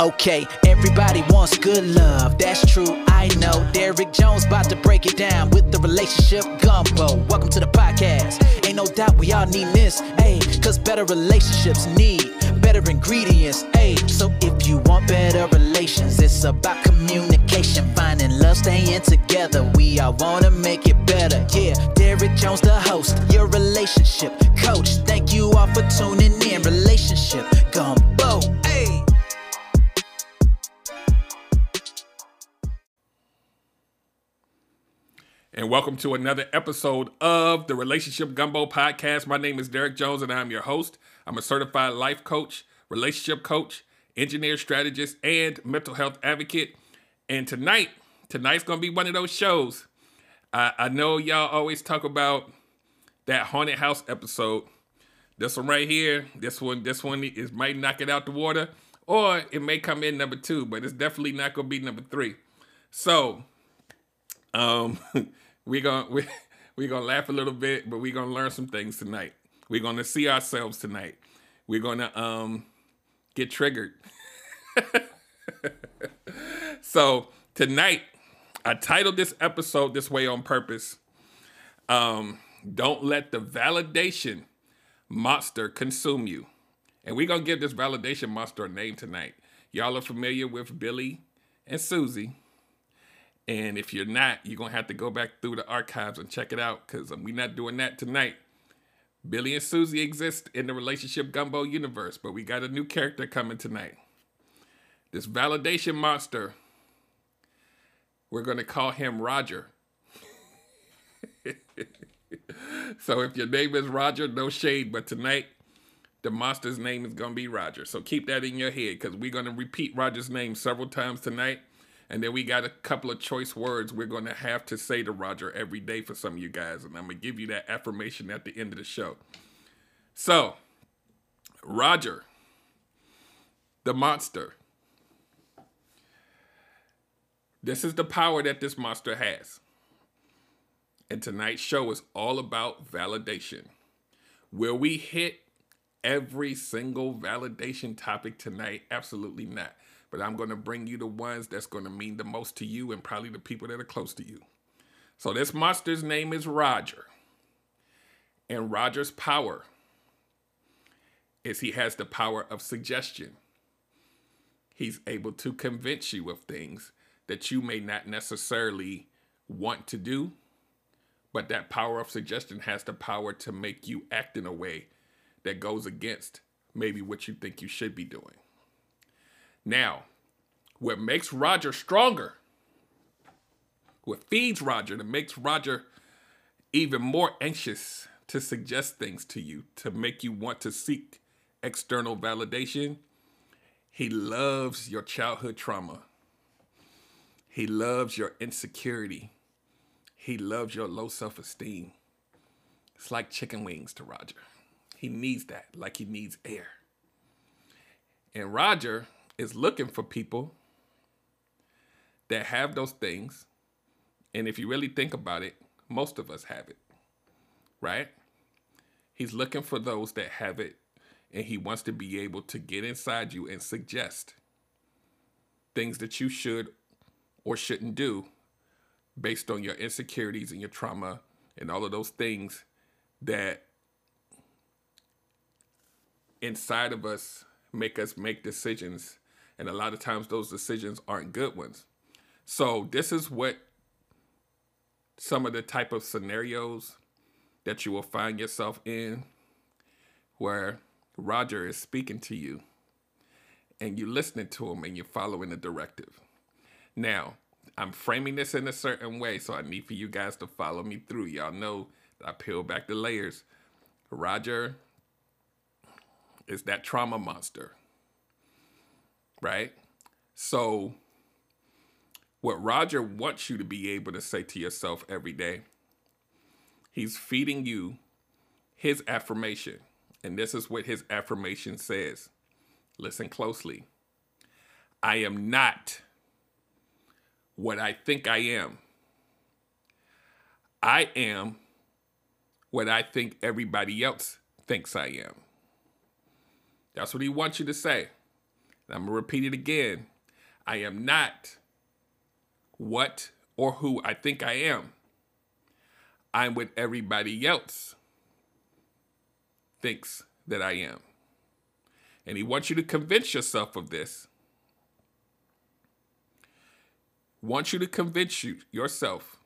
Okay, everybody wants good love, that's true, I know. Derek Jones about to break it down with the relationship gumbo. Welcome to the podcast. Ain't no doubt we all need this, ayy, cause better relationships need better ingredients, ayy. So if you want better relations, it's about communication, finding love, staying together. We all wanna make it better, yeah. Derek Jones, the host, your relationship coach. Thank you all for tuning in. Relationship gumbo, And welcome to another episode of the Relationship Gumbo Podcast. My name is Derek Jones, and I'm your host. I'm a certified life coach, relationship coach, engineer strategist, and mental health advocate. And tonight, tonight's gonna be one of those shows. I, I know y'all always talk about that haunted house episode. This one right here, this one, this one is might knock it out the water, or it may come in number two, but it's definitely not gonna be number three. So um, we're gonna we we're gonna laugh a little bit, but we're gonna learn some things tonight. We're gonna see ourselves tonight. We're gonna um get triggered. so tonight, I titled this episode this way on purpose. Um, don't let the validation monster consume you. And we're gonna give this validation monster a name tonight. Y'all are familiar with Billy and Susie. And if you're not, you're going to have to go back through the archives and check it out because um, we're not doing that tonight. Billy and Susie exist in the relationship gumbo universe, but we got a new character coming tonight. This validation monster, we're going to call him Roger. so if your name is Roger, no shade, but tonight the monster's name is going to be Roger. So keep that in your head because we're going to repeat Roger's name several times tonight. And then we got a couple of choice words we're going to have to say to Roger every day for some of you guys. And I'm going to give you that affirmation at the end of the show. So, Roger, the monster. This is the power that this monster has. And tonight's show is all about validation. Will we hit every single validation topic tonight? Absolutely not but I'm going to bring you the ones that's going to mean the most to you and probably the people that are close to you. So this monster's name is Roger. And Roger's power is he has the power of suggestion. He's able to convince you of things that you may not necessarily want to do, but that power of suggestion has the power to make you act in a way that goes against maybe what you think you should be doing. Now, what makes Roger stronger, what feeds Roger, that makes Roger even more anxious to suggest things to you, to make you want to seek external validation, he loves your childhood trauma. He loves your insecurity. He loves your low self esteem. It's like chicken wings to Roger. He needs that, like he needs air. And Roger is looking for people that have those things. And if you really think about it, most of us have it, right? He's looking for those that have it, and he wants to be able to get inside you and suggest things that you should or shouldn't do based on your insecurities and your trauma and all of those things that inside of us make us make decisions and a lot of times those decisions aren't good ones. So this is what some of the type of scenarios that you will find yourself in where Roger is speaking to you and you're listening to him and you're following the directive. Now, I'm framing this in a certain way, so I need for you guys to follow me through. Y'all know I peel back the layers. Roger is that trauma monster right? So, what Roger wants you to be able to say to yourself every day, he's feeding you his affirmation. And this is what his affirmation says. Listen closely. I am not what I think I am. I am what I think everybody else thinks I am. That's what he wants you to say. I'm going to repeat it again. I am not what or who I think I am. I'm what everybody else thinks that I am. And he wants you to convince yourself of this. Wants you to convince you yourself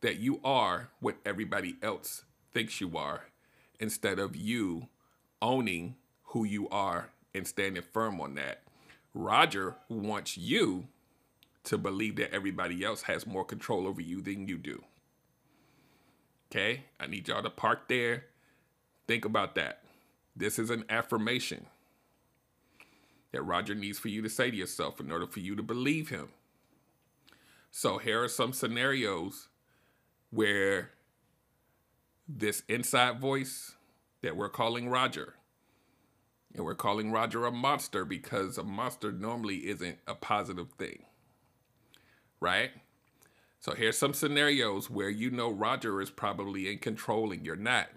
that you are what everybody else thinks you are instead of you owning who you are and standing firm on that. Roger wants you to believe that everybody else has more control over you than you do. Okay? I need y'all to park there. Think about that. This is an affirmation that Roger needs for you to say to yourself in order for you to believe him. So here are some scenarios where this inside voice that we're calling Roger, and we're calling Roger a monster because a monster normally isn't a positive thing, right? So here's some scenarios where you know Roger is probably in control and you're not,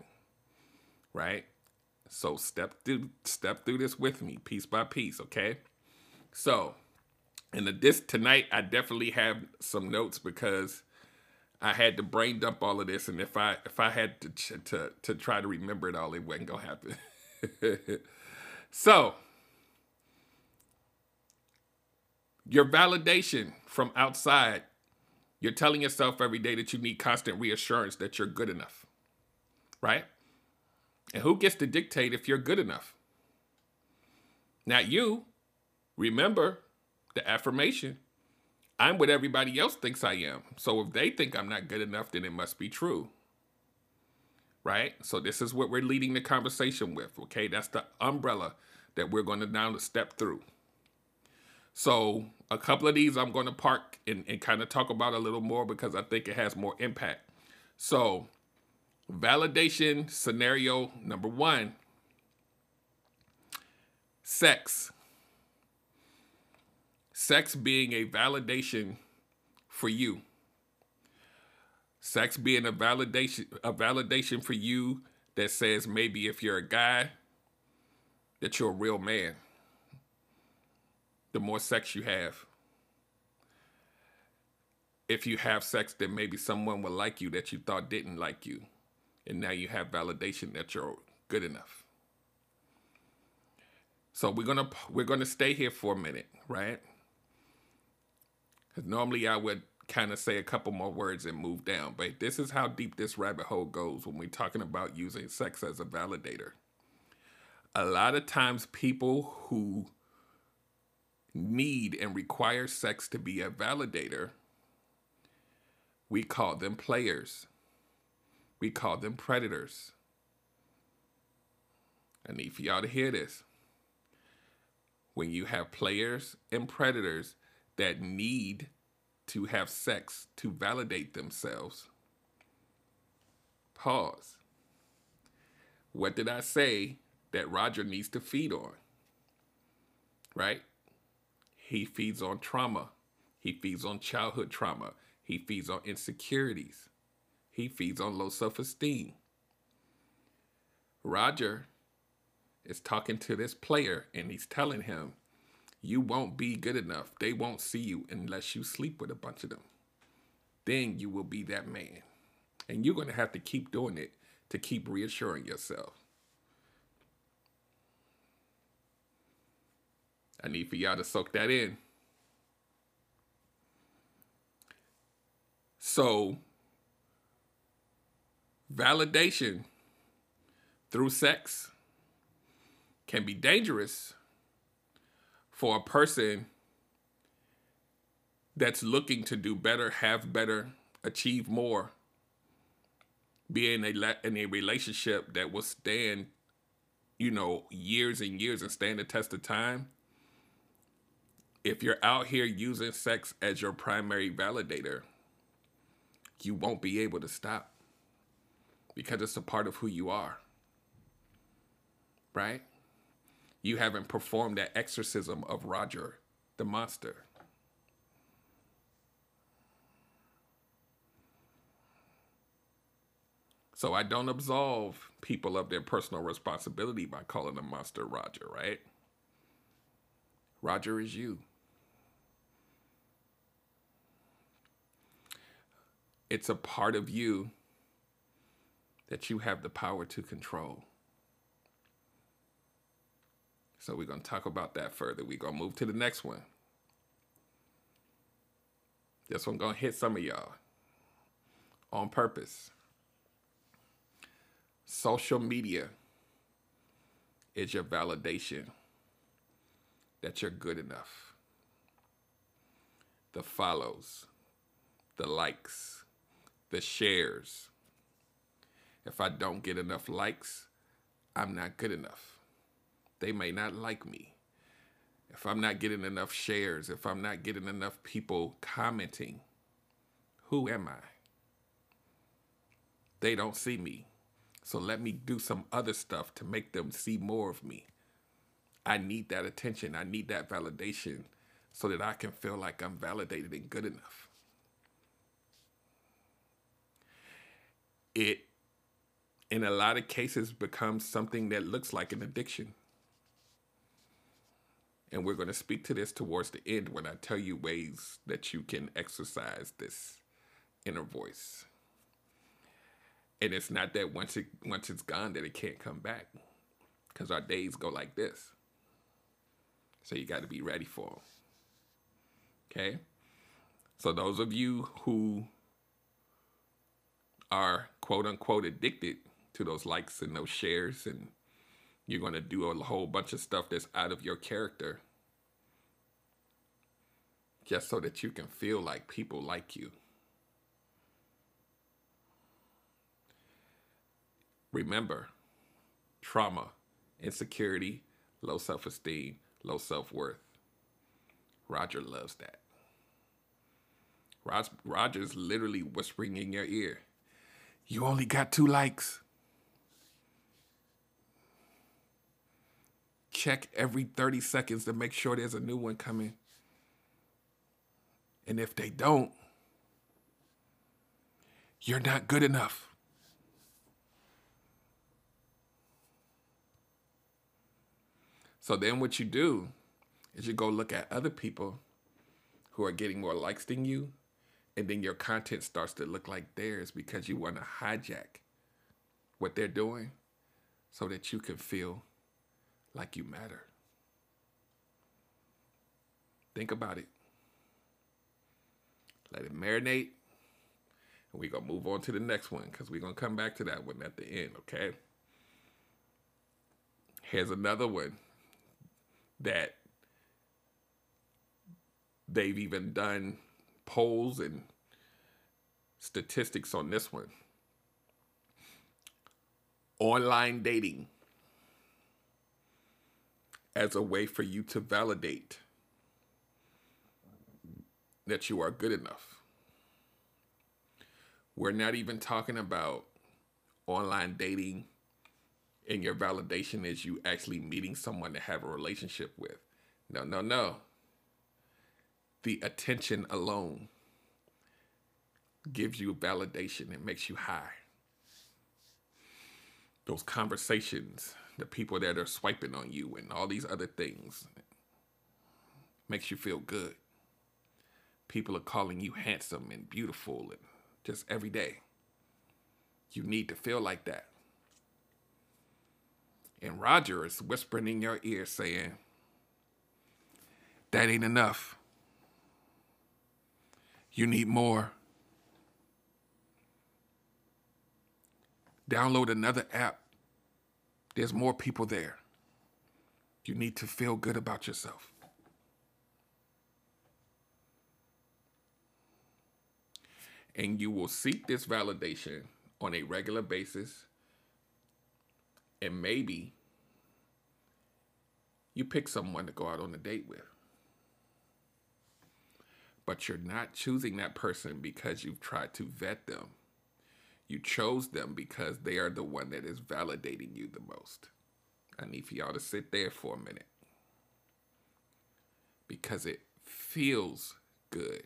right? So step through step through this with me, piece by piece, okay? So, in the this tonight, I definitely have some notes because I had to brain dump all of this, and if I if I had to to to try to remember it all, it wasn't gonna happen. so, your validation from outside, you're telling yourself every day that you need constant reassurance that you're good enough, right? And who gets to dictate if you're good enough? Not you. Remember the affirmation. I'm what everybody else thinks I am. So if they think I'm not good enough, then it must be true. Right? So this is what we're leading the conversation with. Okay. That's the umbrella that we're going to now step through. So a couple of these I'm going to park and, and kind of talk about a little more because I think it has more impact. So Validation scenario number one sex. Sex being a validation for you. Sex being a validation a validation for you that says maybe if you're a guy that you're a real man. The more sex you have. If you have sex then maybe someone will like you that you thought didn't like you and now you have validation that you're good enough. So we're gonna we're gonna stay here for a minute, right? Because normally I would kind of say a couple more words and move down, but this is how deep this rabbit hole goes when we're talking about using sex as a validator. A lot of times, people who need and require sex to be a validator, we call them players. We call them predators. I need for y'all to hear this. When you have players and predators that need to have sex to validate themselves, pause. What did I say that Roger needs to feed on? Right? He feeds on trauma. He feeds on childhood trauma. He feeds on insecurities. He feeds on low self esteem. Roger is talking to this player and he's telling him, You won't be good enough. They won't see you unless you sleep with a bunch of them. Then you will be that man. And you're going to have to keep doing it to keep reassuring yourself. I need for y'all to soak that in. So, validation through sex can be dangerous for a person that's looking to do better, have better, achieve more, be in a in a relationship that will stand, you know, years and years and stand the test of time. If you're out here using sex as your primary validator, you won't be able to stop because it's a part of who you are. Right? You haven't performed that exorcism of Roger the monster. So I don't absolve people of their personal responsibility by calling the monster Roger, right? Roger is you. It's a part of you that you have the power to control. So we're going to talk about that further. We're going to move to the next one. This one going to hit some of y'all on purpose. Social media is your validation that you're good enough. The follows, the likes, the shares. If I don't get enough likes, I'm not good enough. They may not like me. If I'm not getting enough shares, if I'm not getting enough people commenting, who am I? They don't see me. So let me do some other stuff to make them see more of me. I need that attention. I need that validation so that I can feel like I'm validated and good enough. It, in a lot of cases, becomes something that looks like an addiction. And we're going to speak to this towards the end when I tell you ways that you can exercise this inner voice. And it's not that once it once it's gone that it can't come back, because our days go like this. So you got to be ready for them. Okay. So those of you who are quote unquote addicted to those likes and those shares and you're going to do a whole bunch of stuff that's out of your character just so that you can feel like people like you. Remember, trauma, insecurity, low self esteem, low self worth. Roger loves that. Roger's literally whispering in your ear, You only got two likes. Check every 30 seconds to make sure there's a new one coming. And if they don't, you're not good enough. So then what you do is you go look at other people who are getting more likes than you, and then your content starts to look like theirs because you want to hijack what they're doing so that you can feel like you matter. Think about it. Let it marinate. And we're going to move on to the next one because we're going to come back to that one at the end, okay? Here's another one that they've even done polls and statistics on this one. Online dating as a way for you to validate that you are good enough. We're not even talking about online dating and your validation is you actually meeting someone to have a relationship with. No, no, no. The attention alone gives you validation. It makes you high. Those conversations, the people that are swiping on you, and all these other things makes you feel good. People are calling you handsome and beautiful and just every day. You need to feel like that. And Roger is whispering in your ear saying, That ain't enough. You need more. Download another app. There's more people there. You need to feel good about yourself. And you will seek this validation on a regular basis and maybe you pick someone to go out on a date with. But you're not choosing that person because you've tried to vet them. You chose them because they are the one that is validating you the most. I need for y'all to sit there for a minute. Because it feels good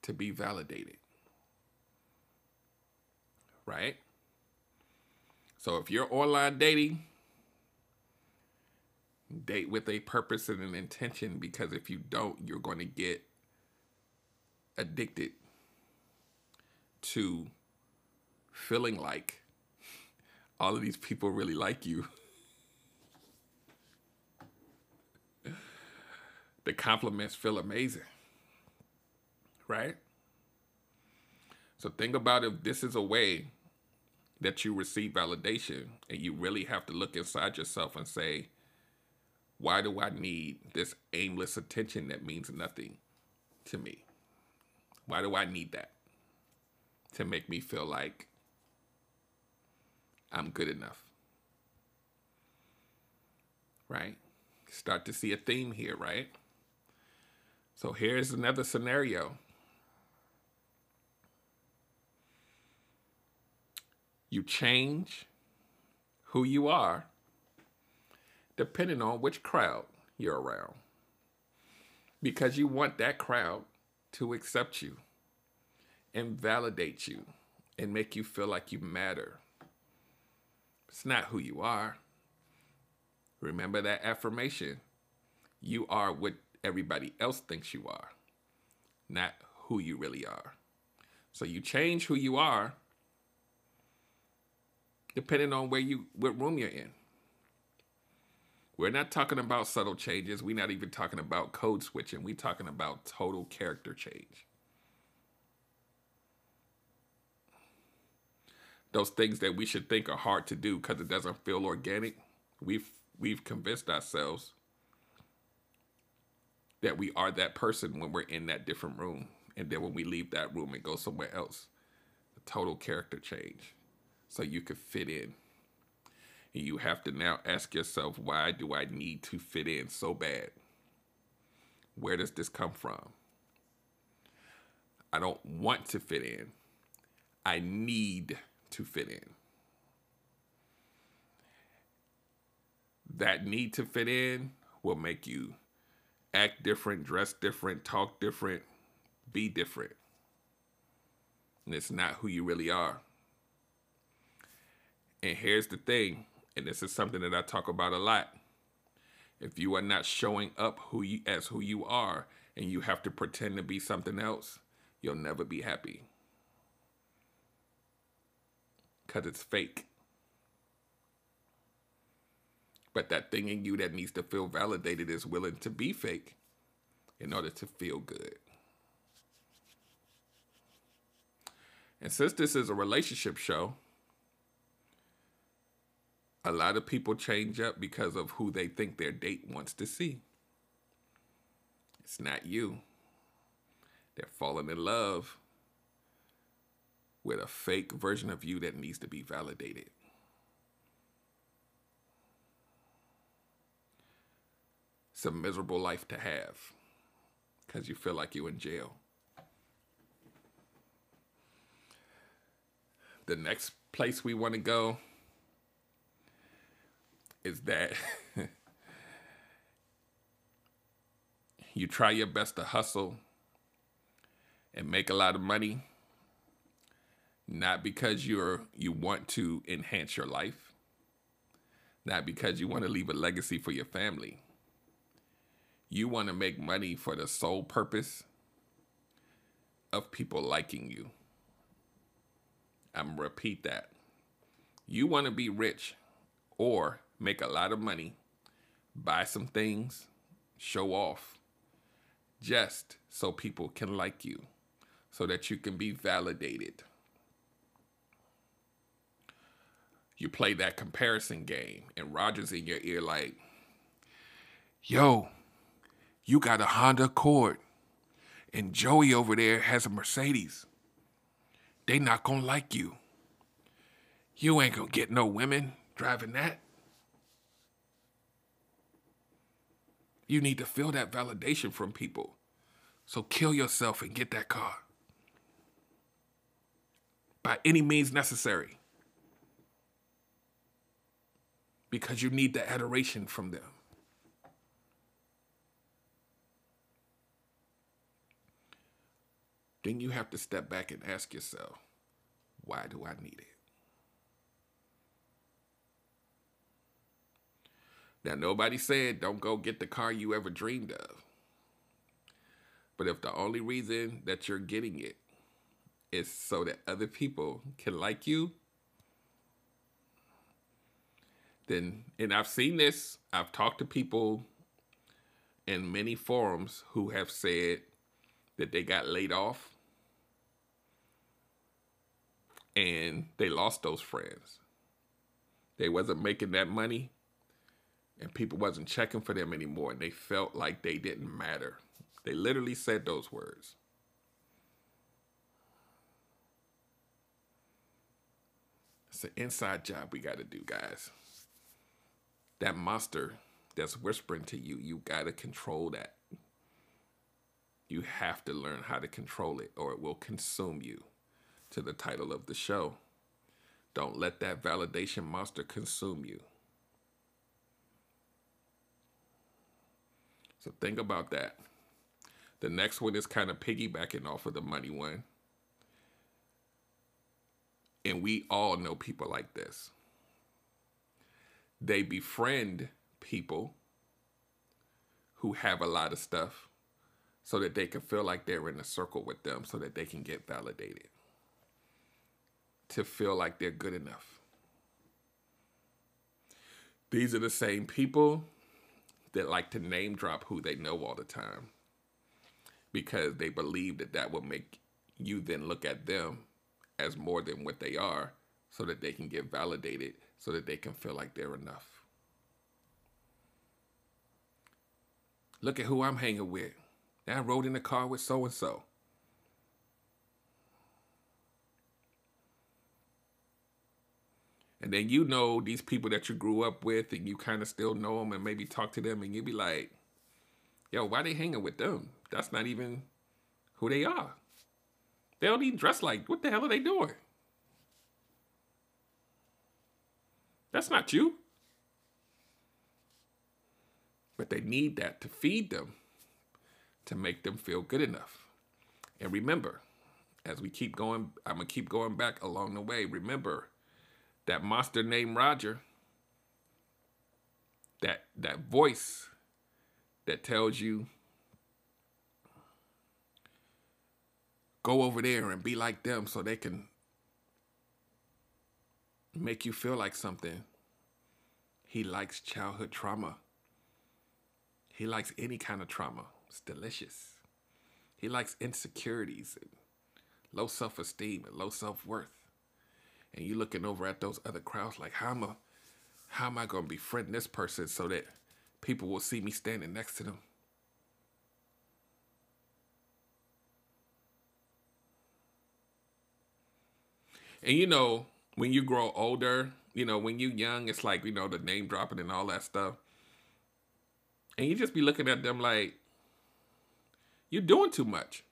to be validated. Right? So if you're online dating, Date with a purpose and an intention because if you don't, you're going to get addicted to feeling like all of these people really like you. the compliments feel amazing, right? So think about if this is a way that you receive validation and you really have to look inside yourself and say, why do I need this aimless attention that means nothing to me? Why do I need that to make me feel like I'm good enough? Right? Start to see a theme here, right? So here's another scenario. You change who you are depending on which crowd you're around. Because you want that crowd to accept you and validate you and make you feel like you matter. It's not who you are. Remember that affirmation. You are what everybody else thinks you are, not who you really are. So you change who you are depending on where you what room you're in. We're not talking about subtle changes. We're not even talking about code switching. We're talking about total character change. Those things that we should think are hard to do because it doesn't feel organic. We've we've convinced ourselves that we are that person when we're in that different room. And then when we leave that room and go somewhere else, a total character change. So you could fit in. And you have to now ask yourself, why do I need to fit in so bad? Where does this come from? I don't want to fit in. I need to fit in. That need to fit in will make you act different, dress different, talk different, be different. And it's not who you really are. And here's the thing and this is something that I talk about a lot. If you are not showing up who you as who you are and you have to pretend to be something else, you'll never be happy. Cuz it's fake. But that thing in you that needs to feel validated is willing to be fake in order to feel good. And since this is a relationship show, a lot of people change up because of who they think their date wants to see. It's not you. They're falling in love with a fake version of you that needs to be validated. It's a miserable life to have because you feel like you're in jail. The next place we want to go is that you try your best to hustle and make a lot of money not because you're you want to enhance your life. Not because you want to leave a legacy for your family. You want to make money for the sole purpose of people liking you. I'm repeat that. You want to be rich or make a lot of money, buy some things, show off, just so people can like you, so that you can be validated. You play that comparison game, and Roger's in your ear like, yo, you got a Honda Accord, and Joey over there has a Mercedes. They not gonna like you. You ain't gonna get no women driving that. You need to feel that validation from people. So kill yourself and get that car. By any means necessary. Because you need the adoration from them. Then you have to step back and ask yourself, why do I need it? Now, nobody said don't go get the car you ever dreamed of. But if the only reason that you're getting it is so that other people can like you, then, and I've seen this, I've talked to people in many forums who have said that they got laid off and they lost those friends. They wasn't making that money and people wasn't checking for them anymore and they felt like they didn't matter. They literally said those words. It's an inside job we got to do, guys. That monster that's whispering to you, you got to control that. You have to learn how to control it or it will consume you. To the title of the show. Don't let that validation monster consume you. So think about that. The next one is kind of piggybacking off of the money one. And we all know people like this. They befriend people who have a lot of stuff so that they can feel like they're in a circle with them so that they can get validated. To feel like they're good enough. These are the same people that like to name drop who they know all the time because they believe that that will make you then look at them as more than what they are so that they can get validated so that they can feel like they're enough. Look at who I'm hanging with. I rode in the car with so and so. And then you know these people that you grew up with and you kind of still know them and maybe talk to them and you be like, yo, why they hanging with them? That's not even who they are. They don't even dress like, what the hell are they doing? That's not you. But they need that to feed them, to make them feel good enough. And remember, as we keep going, I'm going to keep going back along the way. Remember, that monster named Roger, that that voice that tells you go over there and be like them so they can make you feel like something. He likes childhood trauma. He likes any kind of trauma. It's delicious. He likes insecurities and low self-esteem and low self-worth and you looking over at those other crowds like how am I how am I gonna befriend this person so that people will see me standing next to them? And you know, when you grow older, you know, when you young, it's like, you know, the name dropping and all that stuff. And you just be looking at them like, you're doing too much.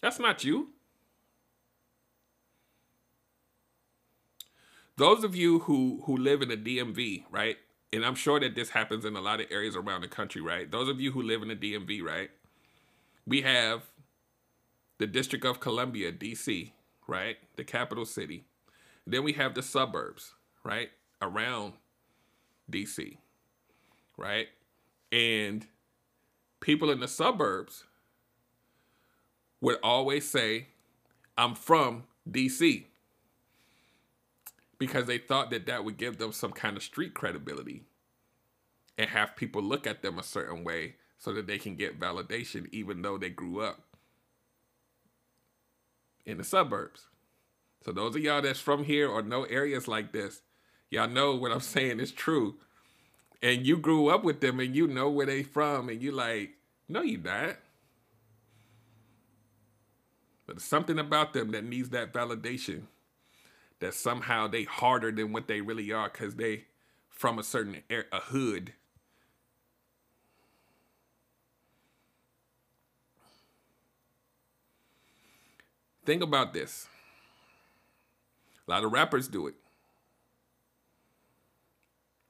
That's not you. those of you who who live in the DMV, right? And I'm sure that this happens in a lot of areas around the country, right? Those of you who live in the DMV, right? We have the District of Columbia, DC, right? The capital city. Then we have the suburbs, right? Around DC, right? And people in the suburbs would always say, I'm from DC because they thought that that would give them some kind of street credibility and have people look at them a certain way so that they can get validation even though they grew up in the suburbs. So those of y'all that's from here or know areas like this, y'all know what I'm saying is true. And you grew up with them and you know where they from and you like, no you not. But there's something about them that needs that validation that somehow they harder than what they really are because they from a certain a hood. Think about this. A lot of rappers do it.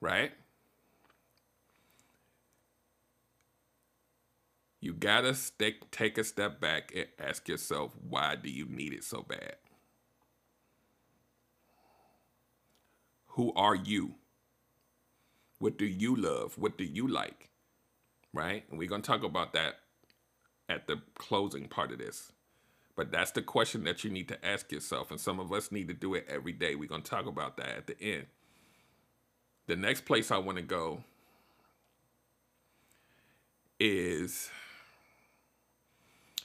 Right? You gotta take a step back and ask yourself, why do you need it so bad? Who are you? What do you love? What do you like? Right? And we're to talk about that at the closing part of this. But that's the question that you need to ask yourself. And some of us need to do it every day. We're going to talk about that at the end. The next place I want to go is,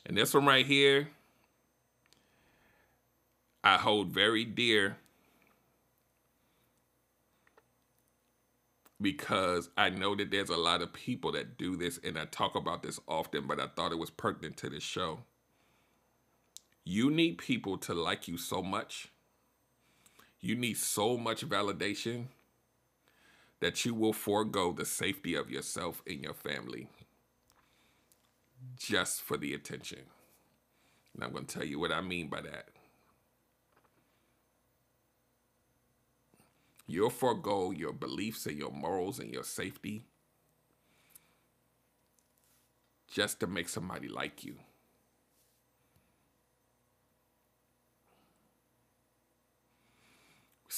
and this one right here, I hold very dear because I know that there's a lot of people that do this, and I talk about this often, but I thought it was pertinent to this show. You need people to like you so much. You need so much validation that you will forego the safety of yourself and your family just for the attention. And I'm going to tell you what I mean by that. You'll forego your beliefs and your morals and your safety just to make somebody like you.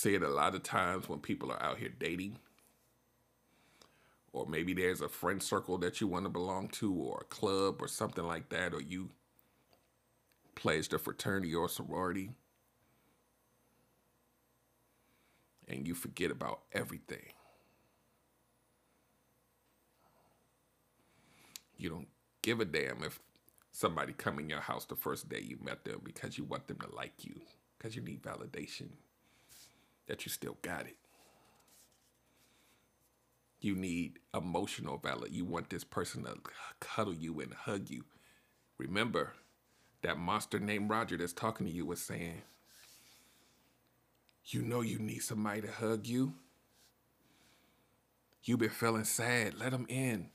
See it a lot of times when people are out here dating. Or maybe there's a friend circle that you want to belong to or a club or something like that or you pledged a fraternity or sorority. And you forget about everything. You don't give a damn if somebody come in your house the first day you met them because you want them to like you because you need validation that you still got it you need emotional valid. You want this person to cuddle you and hug you. Remember, that monster named Roger that's talking to you was saying, You know you need somebody to hug you. You've been feeling sad. Let him in.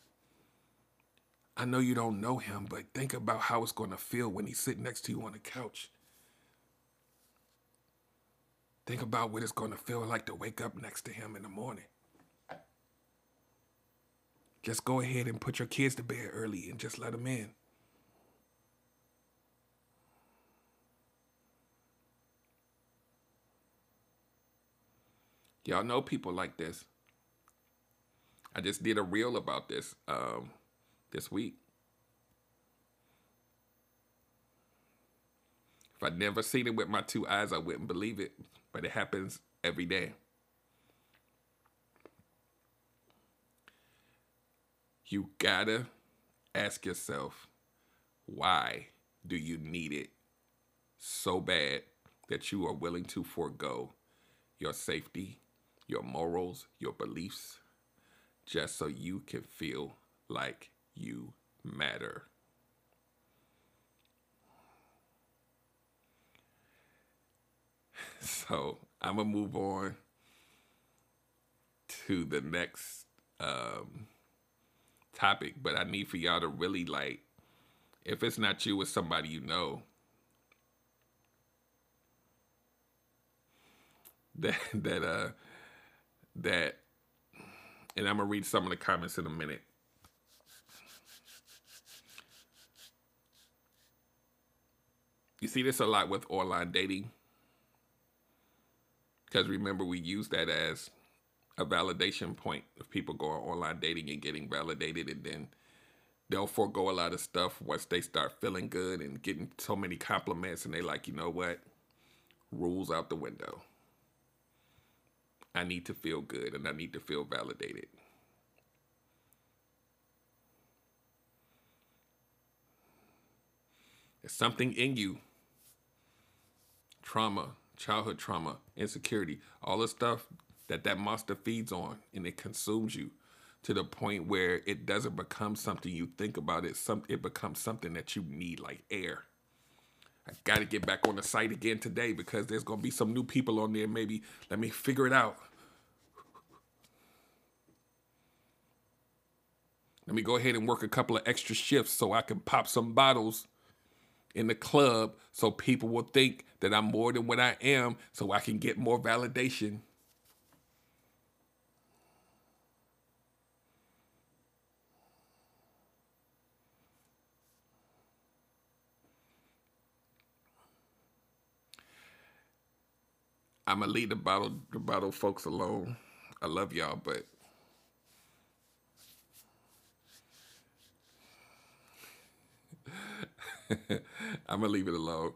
I know you don't know him, but think about how it's going to feel when he's sitting next to you on the couch. Think about what it's going to feel like to wake up next to him in the morning. Just go ahead and put your kids to bed early and just let them in. Y'all know people like this. I just did a reel about this um, this week. If I'd never seen it with my two eyes, I wouldn't believe it. But it happens every day. you gotta ask yourself, why do you need it so bad that you are willing to forego your safety, your morals, your beliefs, just so you can feel like you matter? So I'm gonna move on to the next um, topic, but I need for y'all to really like, if it's not you, it's somebody you know. That that uh that and I'm gonna read some of the comments in a minute. You see this a lot with online dating. Because remember, we use that as a validation point of people going online dating and getting validated and then they'll forego a lot of stuff once they start feeling good and getting so many compliments and they like, you know what? Rules out the window. I need to feel good and I need to feel validated. There's something in you. Trauma, childhood trauma, insecurity, all the stuff that that monster feeds on and it consumes you to the point where it doesn't become something you think about it. Some it becomes something that you need like air. I got to get back on the site again today because there's to be some new people on there. Maybe let me figure it out. Let me go ahead and work a couple of extra shifts so i can pop some bottles in the club so people will think that i'm more than what i am so i can get more validation I'm gonna leave the bottle the bottle folks alone. I love y'all, but I'm gonna leave it alone.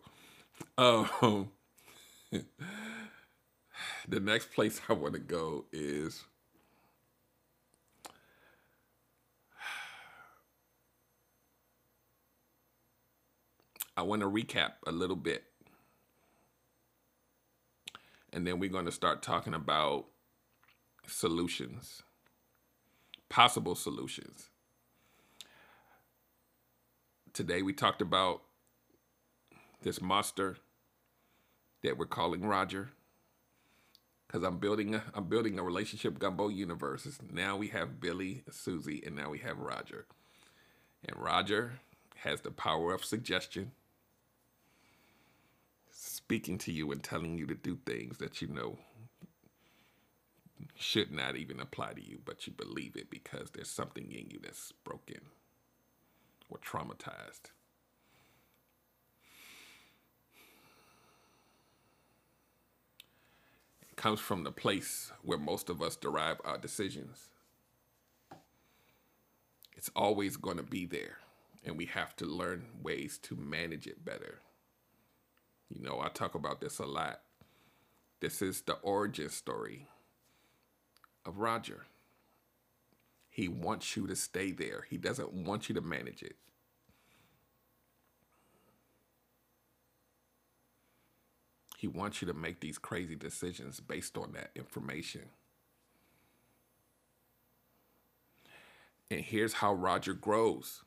Um, the next place I want to go is I want to recap a little bit. And then we're going to start talking about solutions, possible solutions. Today we talked about this monster that we're calling Roger because I'm building a I'm building a relationship gumbo universe. Now we have Billy, Susie, and now we have Roger. And Roger has the power of suggestion speaking to you and telling you to do things that you know should not even apply to you, but you believe it because there's something in you that's broken or traumatized. It comes from the place where most of us derive our decisions. It's always going to be there, and we have to learn ways to manage it better. You know, I talk about this a lot. This is the origin story of Roger. He wants you to stay there. He doesn't want you to manage it. He wants you to make these crazy decisions based on that information. And here's how Roger grows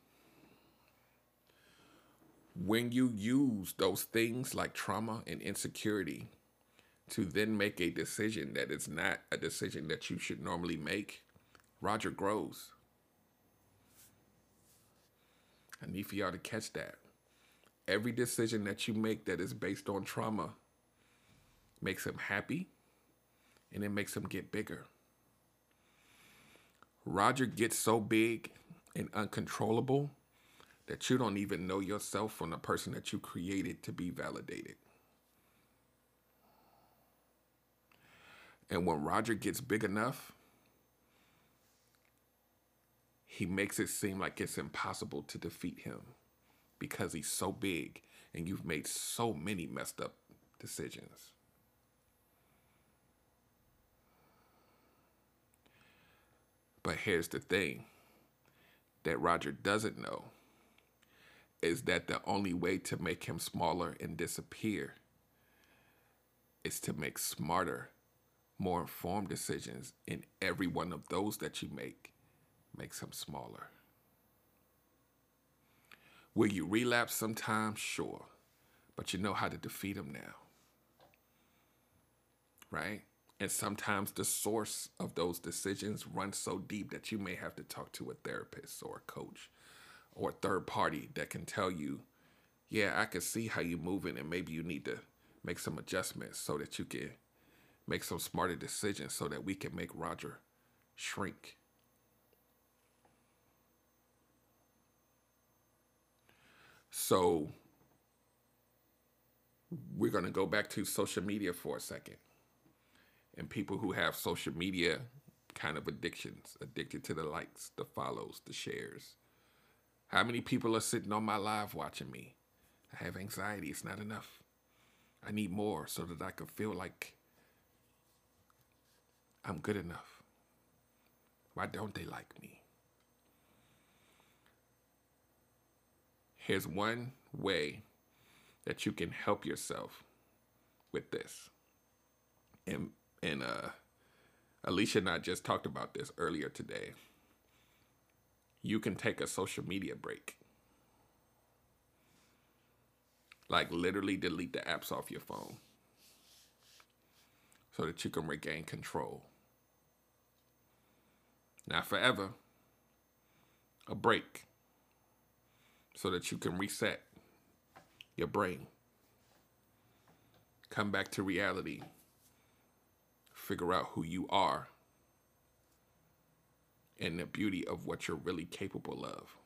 when you use those things like trauma and insecurity to then make a decision that is not a decision that you should normally make, Roger grows. I need for y'all to catch that. Every decision that you make that is based on trauma makes him happy and it makes him get bigger. Roger gets so big and uncontrollable that you don't even know yourself from the person that you created to be validated. And when Roger gets big enough, he makes it seem like it's impossible to defeat him because he's so big and you've made so many messed up decisions. But here's the thing that Roger doesn't know is that the only way to make him smaller and disappear is to make smarter, more informed decisions, in every one of those that you make makes him smaller. Will you relapse sometimes? Sure. But you know how to defeat him now. Right? And sometimes the source of those decisions runs so deep that you may have to talk to a therapist or a coach or a third party that can tell you, yeah, I can see how you're moving and maybe you need to make some adjustments so that you can make some smarter decisions so that we can make Roger shrink. So we're going to go back to social media for a second. And people who have social media kind of addictions, addicted to the likes, the follows, the shares how many people are sitting on my live watching me? I have anxiety. It's not enough. I need more so that I can feel like I'm good enough. Why don't they like me? Here's one way that you can help yourself with this. And and uh Alicia and I just talked about this earlier today you can take a social media break. Like literally delete the apps off your phone so that you can regain control. Not forever, a break so that you can reset your brain. Come back to reality. Figure out who you are and the beauty of what you're really capable of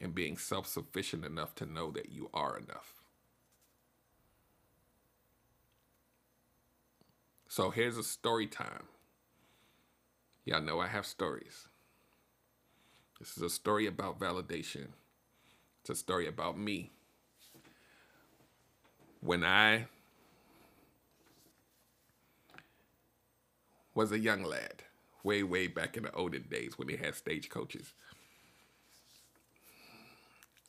and being self sufficient enough to know that you are enough. So here's a story time. Y'all know I have stories. This is a story about validation It's a story about me. When I was a young lad, way, way back in the olden days when they had stagecoaches,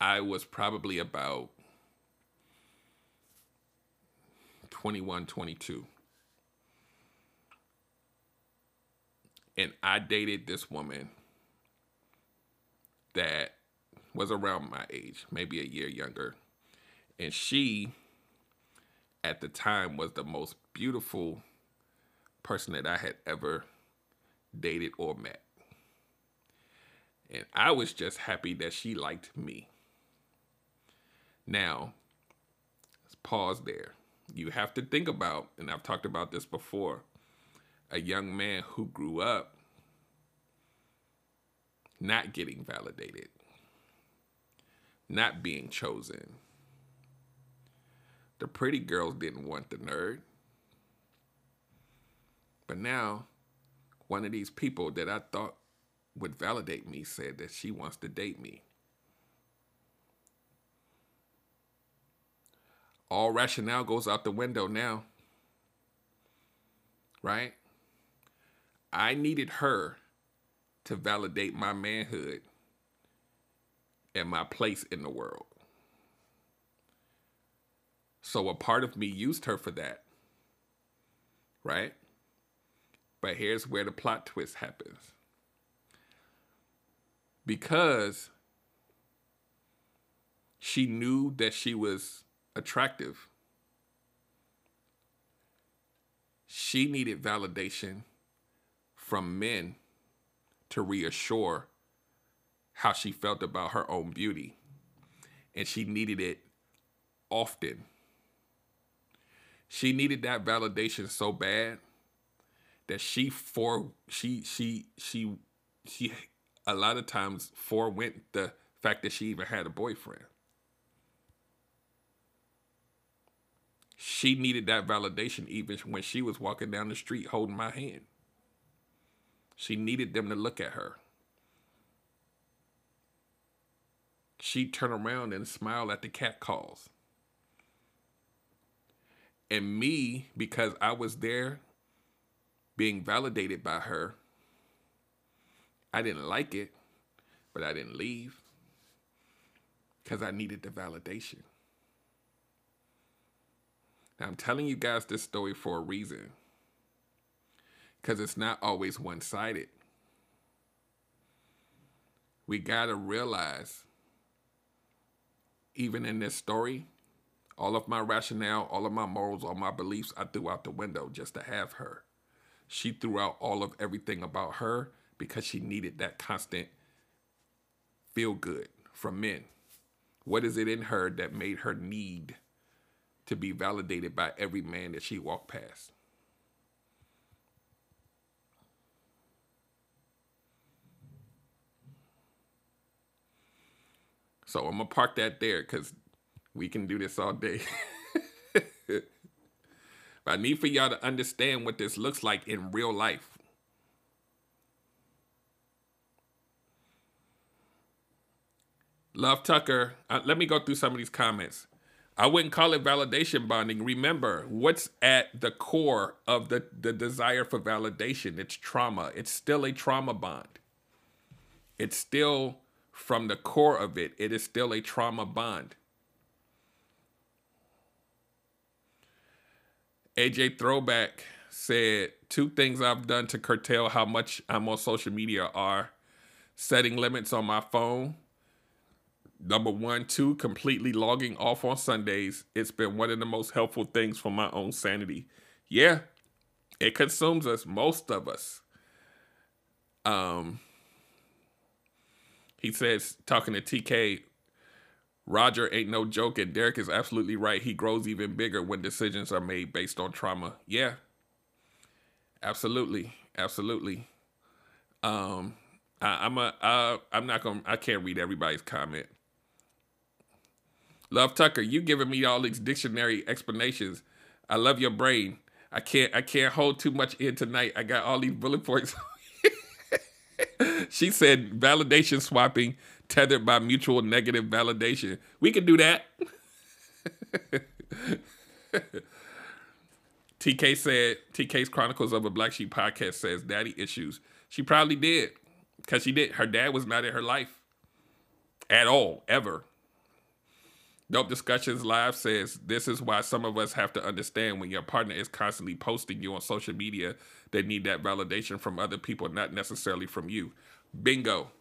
I was probably about 21, 22. And I dated this woman that was around my age, maybe a year younger. And she, at the time, was the most beautiful person that I had ever dated or met. And I was just happy that she liked me. Now, let's pause there. You have to think about, and I've talked about this before, a young man who grew up not getting validated, not being chosen. The pretty girls didn't want the nerd. But now, one of these people that I thought would validate me said that she wants to date me. All rationale goes out the window now. Right? I needed her to validate my manhood and my place in the world. So a part of me used her for that. Right? But here's where the plot twist happens. Because she knew that she was attractive, she needed validation from men to reassure how she felt about her own beauty. And she needed it often. She needed that validation so bad that she for she she she she a lot of times forewent the fact that she even had a boyfriend. She needed that validation even when she was walking down the street holding my hand. She needed them to look at her. She'd turn around and smile at the cat calls. And me, because I was there being validated by her, I didn't like it, but I didn't leave because I needed the validation. Now, I'm telling you guys this story for a reason because it's not always one sided. We got to realize, even in this story, all of my rationale, all of my morals, all my beliefs, I threw out the window just to have her. She threw out all of everything about her because she needed that constant feel good from men. What is it in her that made her need to be validated by every man that she walked past? So I'm gonna park that there because we can do this all day. I need for y'all to understand what this looks like in real life. Love Tucker, uh, let me go through some of these comments. I wouldn't call it validation bonding. Remember, what's at the core of the, the desire for validation? It's trauma. It's still a trauma bond. It's still from the core of it, it is still a trauma bond. AJ Throwback said, Two things I've done to curtail how much I'm on social media are setting limits on my phone. Number one, two, completely logging off on Sundays. It's been one of the most helpful things for my own sanity. Yeah, it consumes us, most of us. Um, he says, talking to TK, Roger ain't no joke, and Derek is absolutely right. He grows even bigger when decisions are made based on trauma. Yeah, absolutely, absolutely. Um, I, I'm I'm not gonna, I can't read everybody's comment. Love Tucker, you giving me all these dictionary explanations. I love your brain. I can't, I can't hold too much in tonight. I got all these bullet points. she said validation swapping tethered by mutual negative validation. We can do that. TK said, TK's Chronicles of a Black Sheep podcast says daddy issues. She probably did because she did. Her dad was not in her life at all, ever. Dope Discussions Live says this is why some of us have to understand when your partner is constantly posting you on social media, they need that validation from other people, not necessarily from you. Bingo.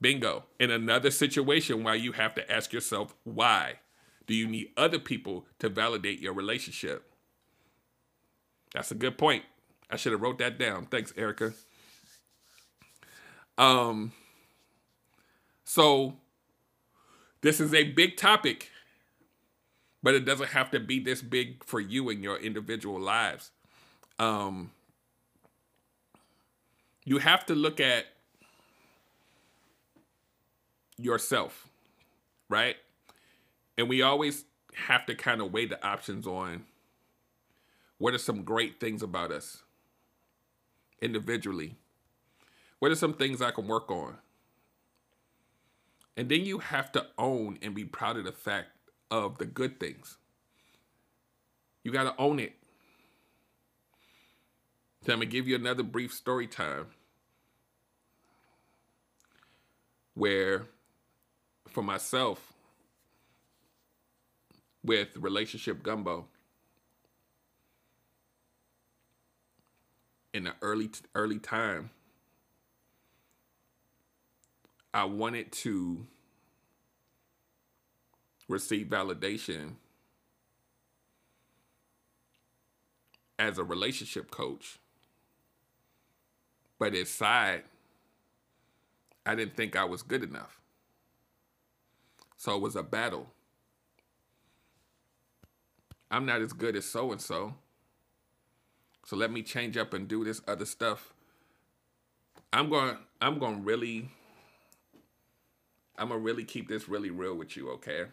Bingo. In another situation why you have to ask yourself why do you need other people to validate your relationship? That's a good point. I should have wrote that down. Thanks, Erica. Um so this is a big topic, but it doesn't have to be this big for you in your individual lives. Um you have to look at yourself, right? And we always have to kind of weigh the options on what are some great things about us individually? What are some things I can work on? And then you have to own and be proud of the fact of the good things. You got to own it. So I'm going to give you another brief story time where, for myself, with relationship gumbo in the early early time I wanted to receive validation as a relationship coach but inside I didn't think I was good enough so it was a battle I'm not as good as so and so. So let me change up and do this other stuff. I'm going I'm going to really I'm going to really keep this really real with you, okay?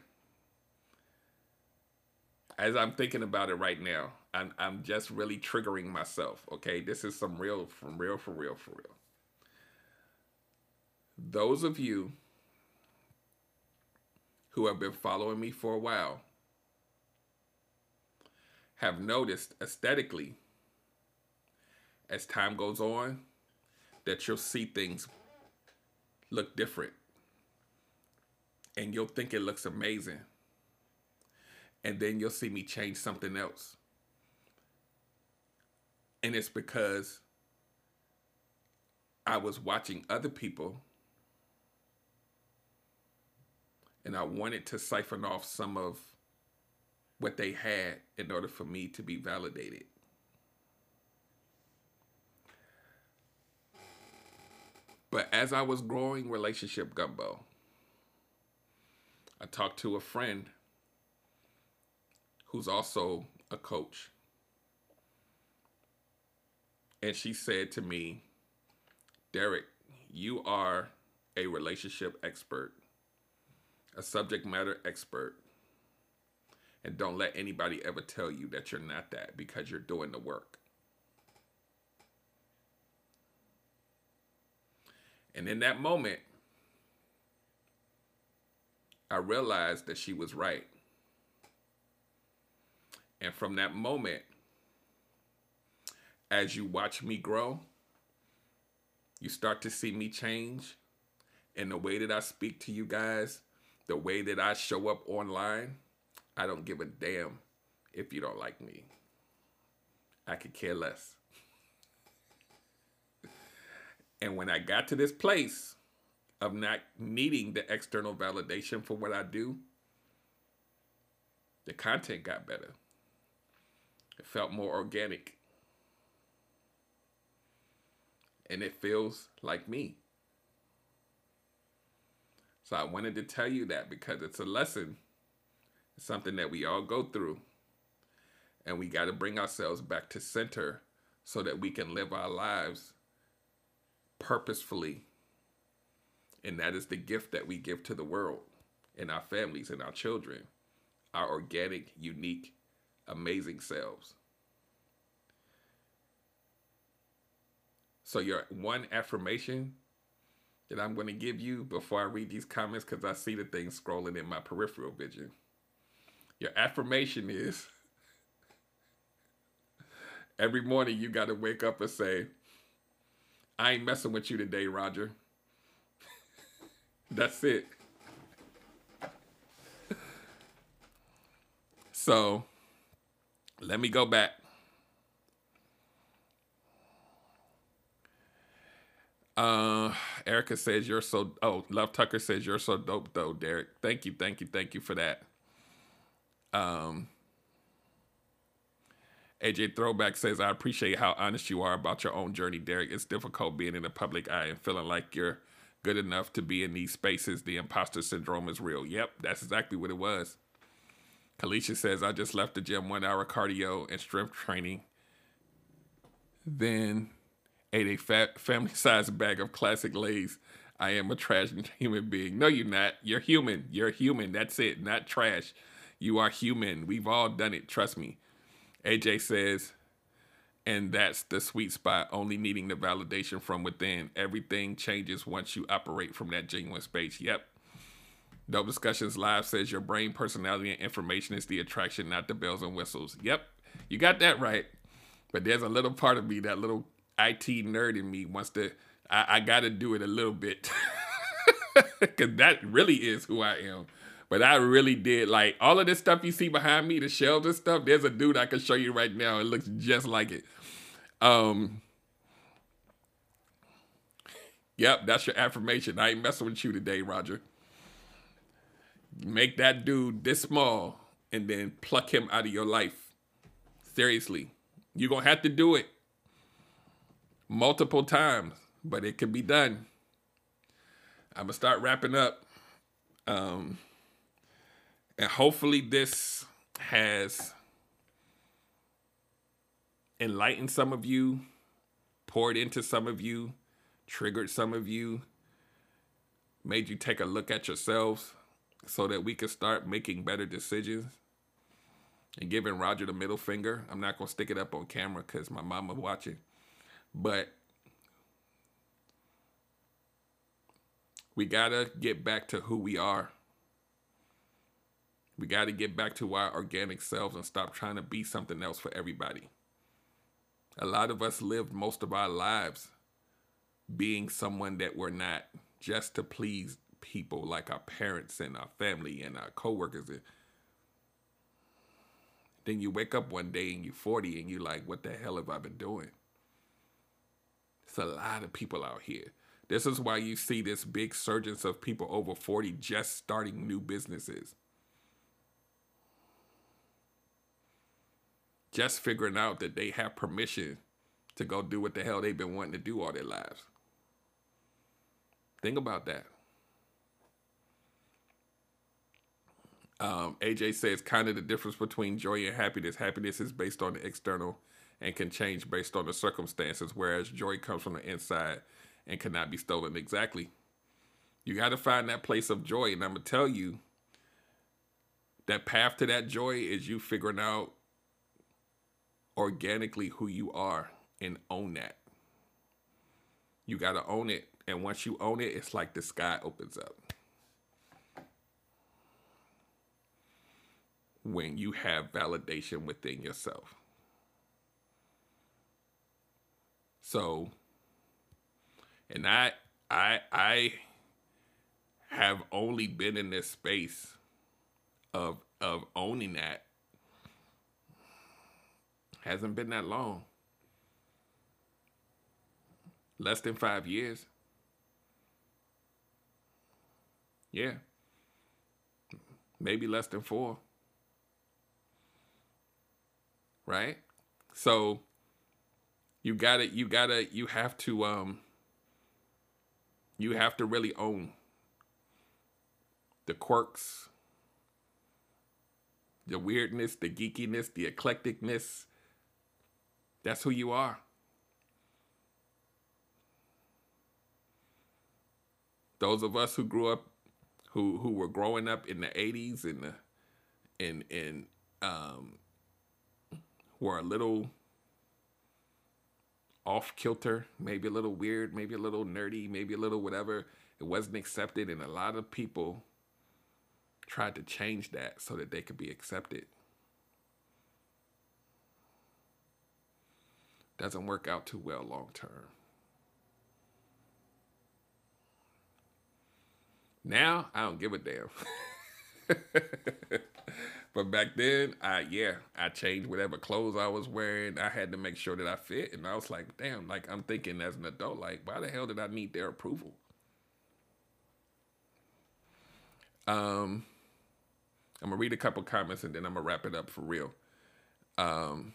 As I'm thinking about it right now, I'm I'm just really triggering myself, okay? This is some real from real for real for real. Those of you who have been following me for a while, have noticed aesthetically as time goes on that you'll see things look different and you'll think it looks amazing and then you'll see me change something else and it's because I was watching other people and I wanted to siphon off some of what they had in order for me to be validated. But as I was growing relationship gumbo, I talked to a friend who's also a coach. And she said to me, Derek, you are a relationship expert, a subject matter expert. And don't let anybody ever tell you that you're not that because you're doing the work. And in that moment, I realized that she was right. And from that moment, as you watch me grow, you start to see me change And the way that I speak to you guys, the way that I show up online I don't give a damn if you don't like me. I could care less. and when I got to this place of not needing the external validation for what I do, the content got better. It felt more organic. And it feels like me. So I wanted to tell you that because it's a lesson something that we all go through. And we got to bring ourselves back to center so that we can live our lives purposefully. And that is the gift that we give to the world and our families and our children, our organic, unique, amazing selves. So your one affirmation that I'm going to give you before I read these comments because I see the things scrolling in my peripheral vision. Your affirmation is every morning you got to wake up and say, I ain't messing with you today, Roger. That's it. So let me go back. Uh, Erica says you're so. Oh, Love Tucker says you're so dope, though, Derek. Thank you, thank you, thank you for that. Um, AJ Throwback says I appreciate how honest you are about your own journey, Derek. It's difficult being in the public eye and feeling like you're good enough to be in these spaces. The imposter syndrome is real. Yep, that's exactly what it was. Kalisha says I just left the gym, one hour cardio and strength training. Then ate a fat family sized bag of classic Lay's. I am a trash human being. No, you're not. You're human. You're human. That's it. Not trash. You are human. We've all done it. Trust me. AJ says, and that's the sweet spot, only needing the validation from within. Everything changes once you operate from that genuine space. Yep. Dope Discussions Live says your brain, personality, and information is the attraction, not the bells and whistles. Yep. You got that right. But there's a little part of me, that little IT nerd in me wants to, I, I got to do it a little bit. Because that really is who I am. But I really did like all of this stuff you see behind me, the shelves and stuff. There's a dude I can show you right now. It looks just like it. Um, yep, that's your affirmation. I ain't messing with you today, Roger. Make that dude this small and then pluck him out of your life. Seriously. You're going to have to do it multiple times, but it can be done. I'm to start wrapping up. Um, and hopefully this has enlightened some of you, poured into some of you, triggered some of you, made you take a look at yourselves so that we can start making better decisions and giving Roger the middle finger. I'm not going to stick it up on camera because my mama watching. But we got to get back to who we are. We got to get back to our organic selves and stop trying to be something else for everybody. A lot of us lived most of our lives being someone that we're not just to please people like our parents and our family and our coworkers. Then you wake up one day and you're 40 and you're like, what the hell have I been doing? It's a lot of people out here. This is why you see this big surge of people over 40 just starting new businesses. Just figuring out that they have permission to go do what the hell they've been wanting to do all their lives. Think about that. Um, AJ says kind of the difference between joy and happiness. Happiness is based on the external and can change based on the circumstances, whereas joy comes from the inside and cannot be stolen. Exactly. You got to find that place of joy. And I'm going to tell you that path to that joy is you figuring out organically who you are and own that. You got to own it. And once you own it, it's like the sky opens up. When you have validation within yourself. So, and I, I, I have only been in this space of of owning that hasn't been that long. Less than five years. Yeah. Maybe less than four. Right? So you gotta you gotta you have to um you have to really own the quirks, the weirdness, the geekiness, the eclecticness. That's who you are. Those of us who grew up who who were growing up in the 80s and the and and um were a little off kilter, maybe a little weird, maybe a little nerdy, maybe a little whatever. It wasn't accepted, and a lot of people tried to change that so that they could be accepted. Doesn't work out too well long term. Now I don't give a damn. but back then, I yeah, I changed whatever clothes I was wearing. I had to make sure that I fit, and I was like, damn, like I'm thinking as an adult, like why the hell did I need their approval? Um, I'm gonna read a couple comments and then I'm gonna wrap it up for real. Um,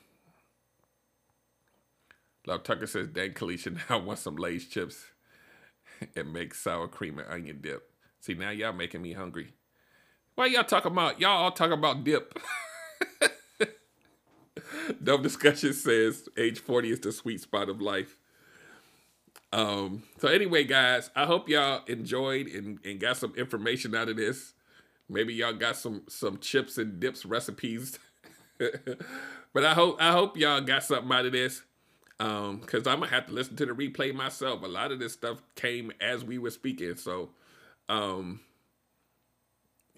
Love Tucker says, "Dang, Kalisha now want some Lay's chips and make sour cream and onion dip." See, now y'all making me hungry. Why y'all talking about? Y'all all talking about dip. Dumb discussion says age 40 is the sweet spot of life. Um, so anyway, guys, I hope y'all enjoyed and, and got some information out of this. Maybe y'all got some some chips and dips recipes. but I hope I hope y'all got something out of this. Um, cause I'm gonna have to listen to the replay myself. A lot of this stuff came as we were speaking. So um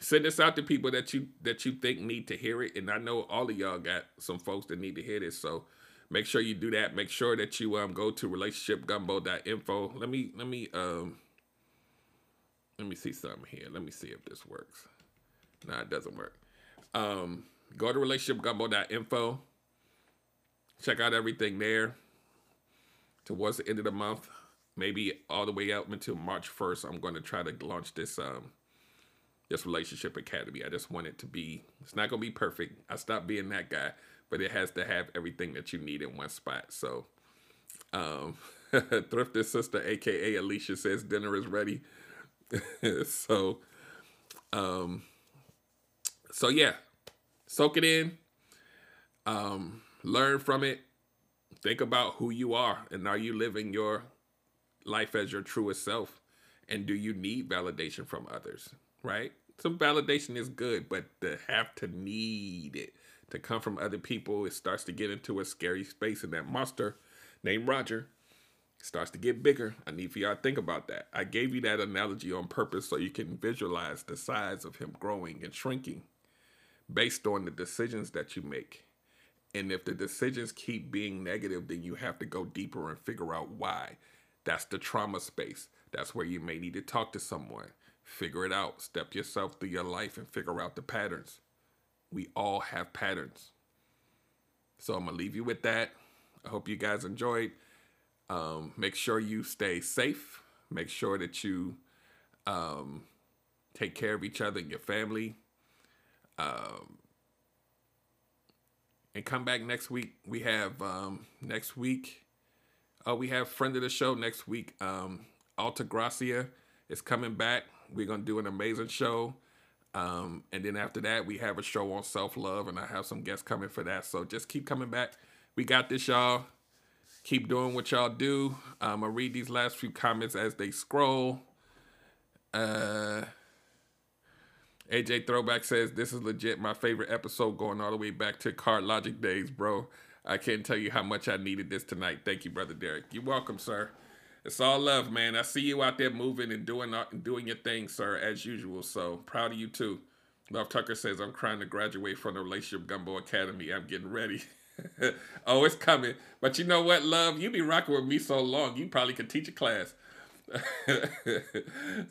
send this out to people that you that you think need to hear it. And I know all of y'all got some folks that need to hear this. So make sure you do that. Make sure that you um go to relationshipgumbo.info. Let me let me um let me see something here. Let me see if this works. No, it doesn't work. Um go to relationshipgumbo.info. Check out everything there. Towards the end of the month, maybe all the way out until March 1st, I'm going to try to launch this um this relationship academy. I just want it to be it's not gonna be perfect. I stopped being that guy, but it has to have everything that you need in one spot. So um Thrifted Sister, aka Alicia, says dinner is ready. so um so yeah, soak it in. Um, learn from it. Think about who you are and are you living your life as your truest self? And do you need validation from others? Right? Some validation is good, but to have to need it to come from other people, it starts to get into a scary space. And that monster named Roger starts to get bigger. I need for y'all to think about that. I gave you that analogy on purpose so you can visualize the size of him growing and shrinking based on the decisions that you make. And if the decisions keep being negative, then you have to go deeper and figure out why. That's the trauma space. That's where you may need to talk to someone, figure it out, step yourself through your life and figure out the patterns. We all have patterns. So I'm going to leave you with that. I hope you guys enjoyed. Um, make sure you stay safe. Make sure that you um, take care of each other and your family. Um, and come back next week. We have um, next week. Oh, we have friend of the show next week. Um, Alta Gracia is coming back. We're gonna do an amazing show. Um, and then after that, we have a show on self love, and I have some guests coming for that. So just keep coming back. We got this, y'all. Keep doing what y'all do. I'm gonna read these last few comments as they scroll. Uh, AJ Throwback says, This is legit my favorite episode going all the way back to Card Logic days, bro. I can't tell you how much I needed this tonight. Thank you, Brother Derek. You're welcome, sir. It's all love, man. I see you out there moving and doing doing your thing, sir, as usual. So proud of you too. Love Tucker says, I'm trying to graduate from the Relationship Gumbo Academy. I'm getting ready. oh, it's coming. But you know what, love? You be rocking with me so long, you probably could teach a class. so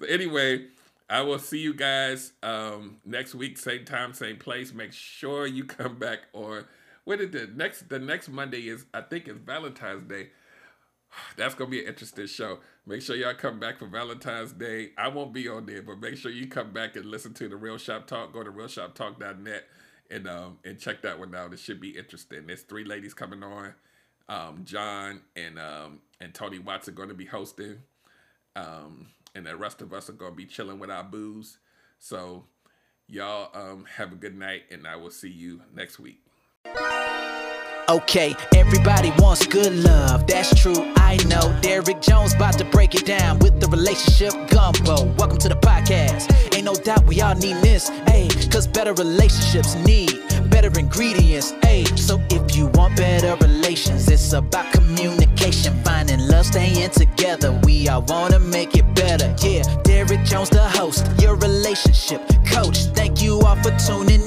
anyway, I will see you guys um, next week, same time, same place. Make sure you come back on. What is the next? The next Monday is I think it's Valentine's Day. That's gonna be an interesting show. Make sure y'all come back for Valentine's Day. I won't be on there, but make sure you come back and listen to the Real Shop Talk. Go to realshoptalk.net and um and check that one out. It should be interesting. There's three ladies coming on. Um, John and um and Tony Watts are going to be hosting. Um, and the rest of us are gonna be chilling with our booze. So y'all um have a good night and I will see you next week. Okay, everybody wants good love, that's true, I know. Derek Jones about to break it down with the relationship gumbo. Welcome to the podcast. Ain't no doubt we all need this, ayy, cause better relationships need better ingredients, ayy. So if you want better relations, it's about communication finding love, staying together. We all wanna make it better. Yeah, Derek Jones, the host, your relationship coach. Thank you all for tuning